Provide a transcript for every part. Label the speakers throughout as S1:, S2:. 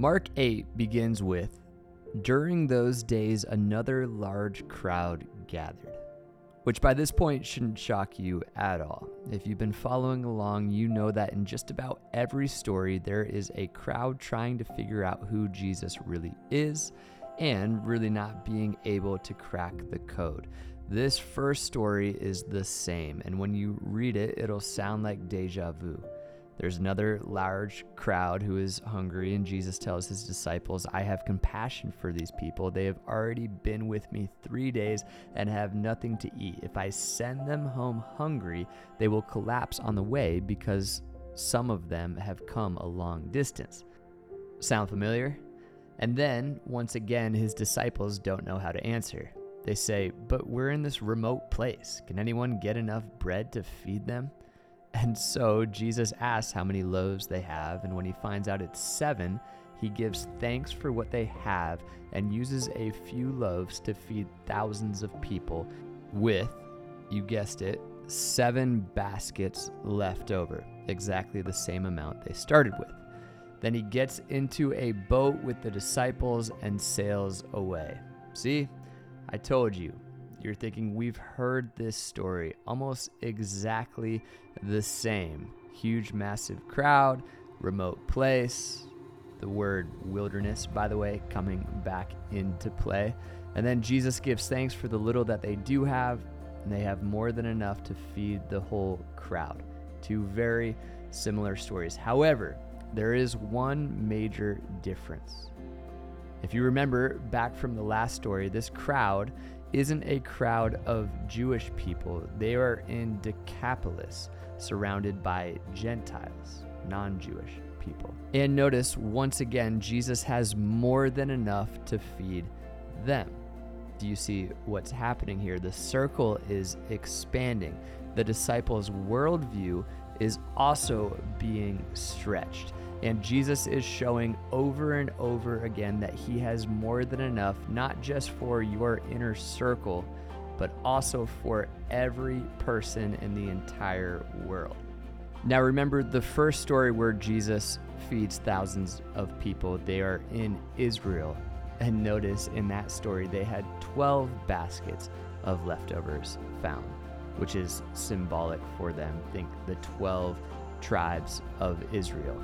S1: Mark 8 begins with During those days, another large crowd gathered, which by this point shouldn't shock you at all. If you've been following along, you know that in just about every story, there is a crowd trying to figure out who Jesus really is and really not being able to crack the code. This first story is the same, and when you read it, it'll sound like deja vu. There's another large crowd who is hungry, and Jesus tells his disciples, I have compassion for these people. They have already been with me three days and have nothing to eat. If I send them home hungry, they will collapse on the way because some of them have come a long distance. Sound familiar? And then, once again, his disciples don't know how to answer. They say, But we're in this remote place. Can anyone get enough bread to feed them? And so Jesus asks how many loaves they have, and when he finds out it's seven, he gives thanks for what they have and uses a few loaves to feed thousands of people with, you guessed it, seven baskets left over, exactly the same amount they started with. Then he gets into a boat with the disciples and sails away. See, I told you. You're thinking, we've heard this story almost exactly the same. Huge, massive crowd, remote place, the word wilderness, by the way, coming back into play. And then Jesus gives thanks for the little that they do have, and they have more than enough to feed the whole crowd. Two very similar stories. However, there is one major difference. If you remember back from the last story, this crowd isn't a crowd of Jewish people. They are in Decapolis, surrounded by Gentiles, non Jewish people. And notice once again, Jesus has more than enough to feed them. Do you see what's happening here? The circle is expanding. The disciples' worldview is also being stretched. And Jesus is showing over and over again that he has more than enough, not just for your inner circle, but also for every person in the entire world. Now, remember the first story where Jesus feeds thousands of people, they are in Israel. And notice in that story, they had 12 baskets of leftovers found, which is symbolic for them. Think the 12 tribes of Israel.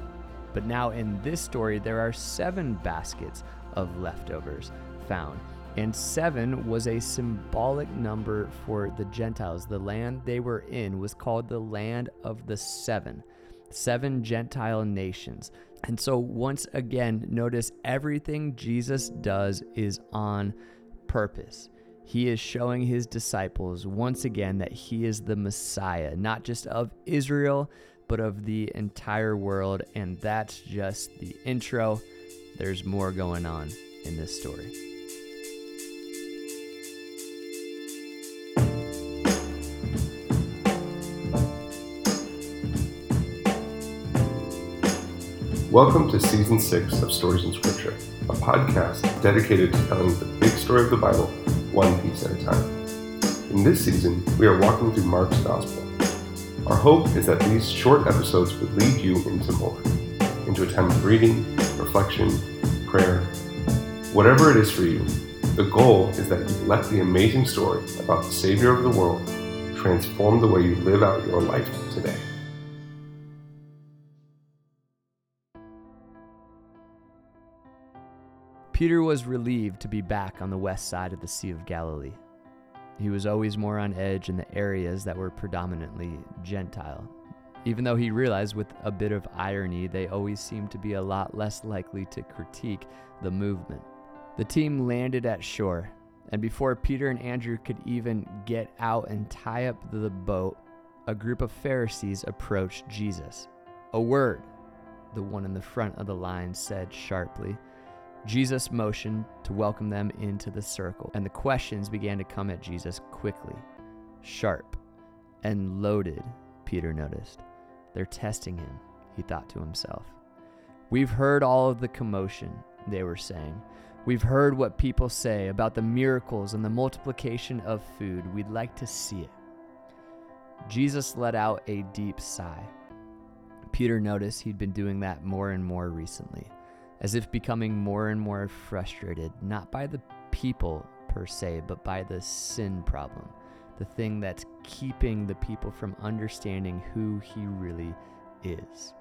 S1: But now in this story, there are seven baskets of leftovers found. And seven was a symbolic number for the Gentiles. The land they were in was called the land of the seven, seven Gentile nations. And so, once again, notice everything Jesus does is on purpose. He is showing his disciples once again that he is the Messiah, not just of Israel, but of the entire world. And that's just the intro. There's more going on in this story.
S2: Welcome to Season 6 of Stories in Scripture, a podcast dedicated to telling the big story of the Bible one piece at a time. In this season, we are walking through Mark's Gospel. Our hope is that these short episodes would lead you into more, into a time of reading, reflection, prayer, whatever it is for you. The goal is that you let the amazing story about the Savior of the world transform the way you live out your life today.
S1: Peter was relieved to be back on the west side of the Sea of Galilee. He was always more on edge in the areas that were predominantly Gentile. Even though he realized with a bit of irony, they always seemed to be a lot less likely to critique the movement. The team landed at shore, and before Peter and Andrew could even get out and tie up the boat, a group of Pharisees approached Jesus. A word, the one in the front of the line said sharply. Jesus motioned to welcome them into the circle, and the questions began to come at Jesus quickly, sharp, and loaded, Peter noticed. They're testing him, he thought to himself. We've heard all of the commotion, they were saying. We've heard what people say about the miracles and the multiplication of food. We'd like to see it. Jesus let out a deep sigh. Peter noticed he'd been doing that more and more recently. As if becoming more and more frustrated, not by the people per se, but by the sin problem, the thing that's keeping the people from understanding who he really is.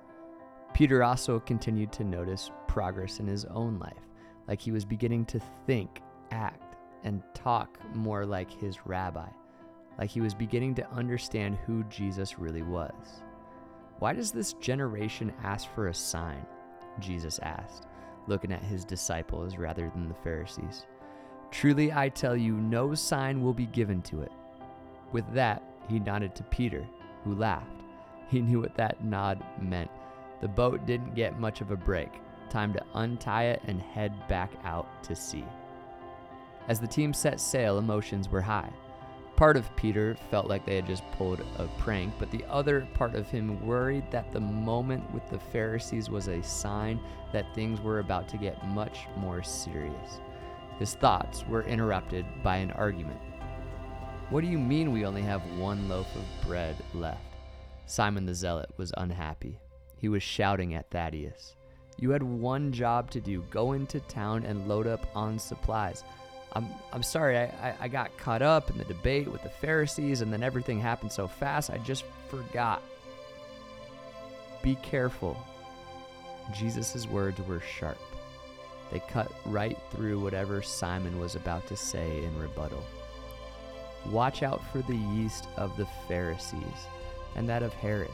S1: Peter also continued to notice progress in his own life, like he was beginning to think, act, and talk more like his rabbi, like he was beginning to understand who Jesus really was. Why does this generation ask for a sign? Jesus asked, looking at his disciples rather than the Pharisees. Truly I tell you, no sign will be given to it. With that, he nodded to Peter, who laughed. He knew what that nod meant. The boat didn't get much of a break. Time to untie it and head back out to sea. As the team set sail, emotions were high. Part of Peter felt like they had just pulled a prank, but the other part of him worried that the moment with the Pharisees was a sign that things were about to get much more serious. His thoughts were interrupted by an argument. What do you mean we only have one loaf of bread left? Simon the Zealot was unhappy. He was shouting at Thaddeus. You had one job to do go into town and load up on supplies. I'm, I'm sorry, I, I, I got caught up in the debate with the Pharisees, and then everything happened so fast, I just forgot. Be careful. Jesus' words were sharp. They cut right through whatever Simon was about to say in rebuttal. Watch out for the yeast of the Pharisees and that of Herod.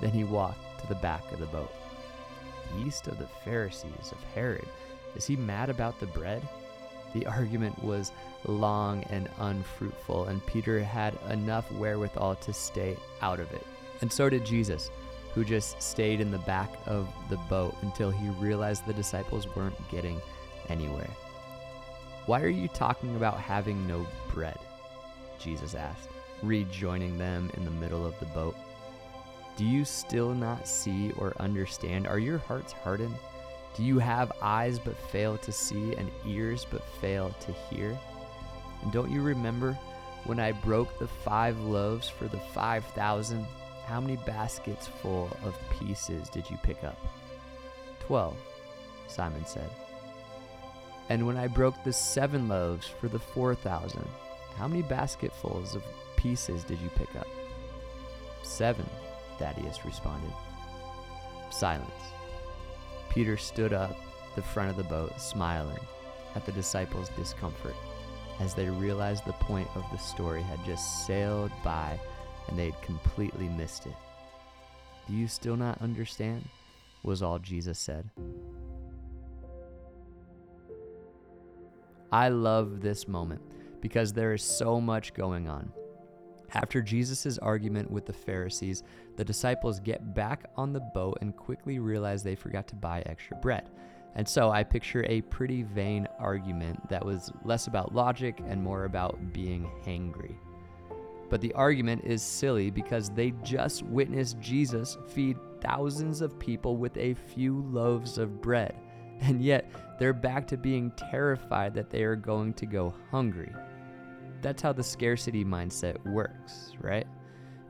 S1: Then he walked to the back of the boat. Yeast of the Pharisees, of Herod. Is he mad about the bread? The argument was long and unfruitful, and Peter had enough wherewithal to stay out of it. And so did Jesus, who just stayed in the back of the boat until he realized the disciples weren't getting anywhere. Why are you talking about having no bread? Jesus asked, rejoining them in the middle of the boat. Do you still not see or understand? Are your hearts hardened? Do you have eyes but fail to see and ears but fail to hear? And don't you remember when I broke the five loaves for the five thousand? How many baskets full of pieces did you pick up? Twelve, Simon said. And when I broke the seven loaves for the four thousand, how many basketfuls of pieces did you pick up? Seven, Thaddeus responded. Silence. Peter stood up the front of the boat, smiling at the disciples' discomfort as they realized the point of the story had just sailed by and they had completely missed it. Do you still not understand? was all Jesus said. I love this moment because there is so much going on. After Jesus' argument with the Pharisees, the disciples get back on the boat and quickly realize they forgot to buy extra bread. And so I picture a pretty vain argument that was less about logic and more about being hangry. But the argument is silly because they just witnessed Jesus feed thousands of people with a few loaves of bread. And yet they're back to being terrified that they are going to go hungry that's how the scarcity mindset works, right?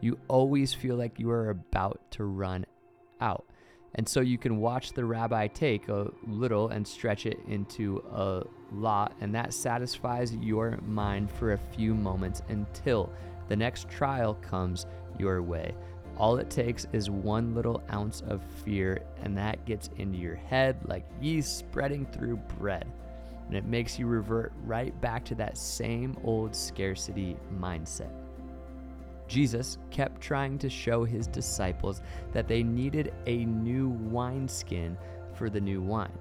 S1: You always feel like you are about to run out. And so you can watch the rabbi take a little and stretch it into a lot, and that satisfies your mind for a few moments until the next trial comes your way. All it takes is one little ounce of fear, and that gets into your head like yeast spreading through bread and it makes you revert right back to that same old scarcity mindset. Jesus kept trying to show his disciples that they needed a new wineskin for the new wine,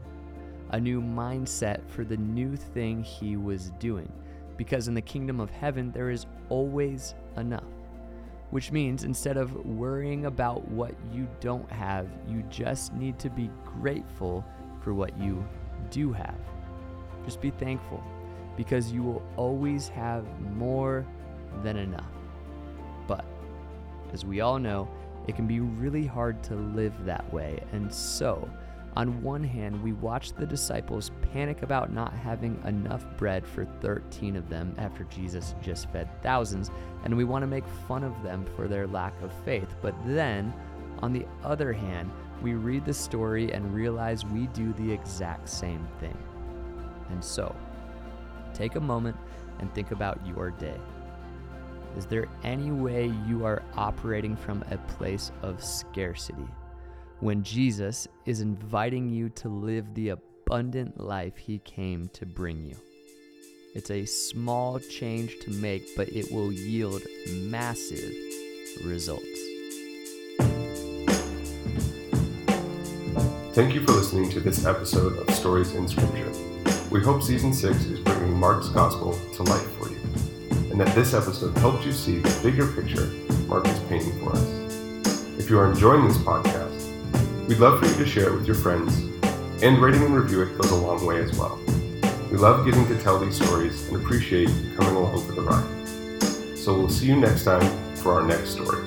S1: a new mindset for the new thing he was doing. Because in the kingdom of heaven, there is always enough. Which means instead of worrying about what you don't have, you just need to be grateful for what you do have. Just be thankful because you will always have more than enough. But as we all know, it can be really hard to live that way. And so, on one hand, we watch the disciples panic about not having enough bread for 13 of them after Jesus just fed thousands, and we want to make fun of them for their lack of faith. But then, on the other hand, we read the story and realize we do the exact same thing. And so, take a moment and think about your day. Is there any way you are operating from a place of scarcity when Jesus is inviting you to live the abundant life he came to bring you? It's a small change to make, but it will yield massive results.
S2: Thank you for listening to this episode of Stories in Scripture. We hope season 6 is bringing Mark's gospel to life for you, and that this episode helped you see the bigger picture Mark is painting for us. If you are enjoying this podcast, we'd love for you to share it with your friends, and rating and review it goes a long way as well. We love getting to tell these stories and appreciate you coming along for the ride. So we'll see you next time for our next story.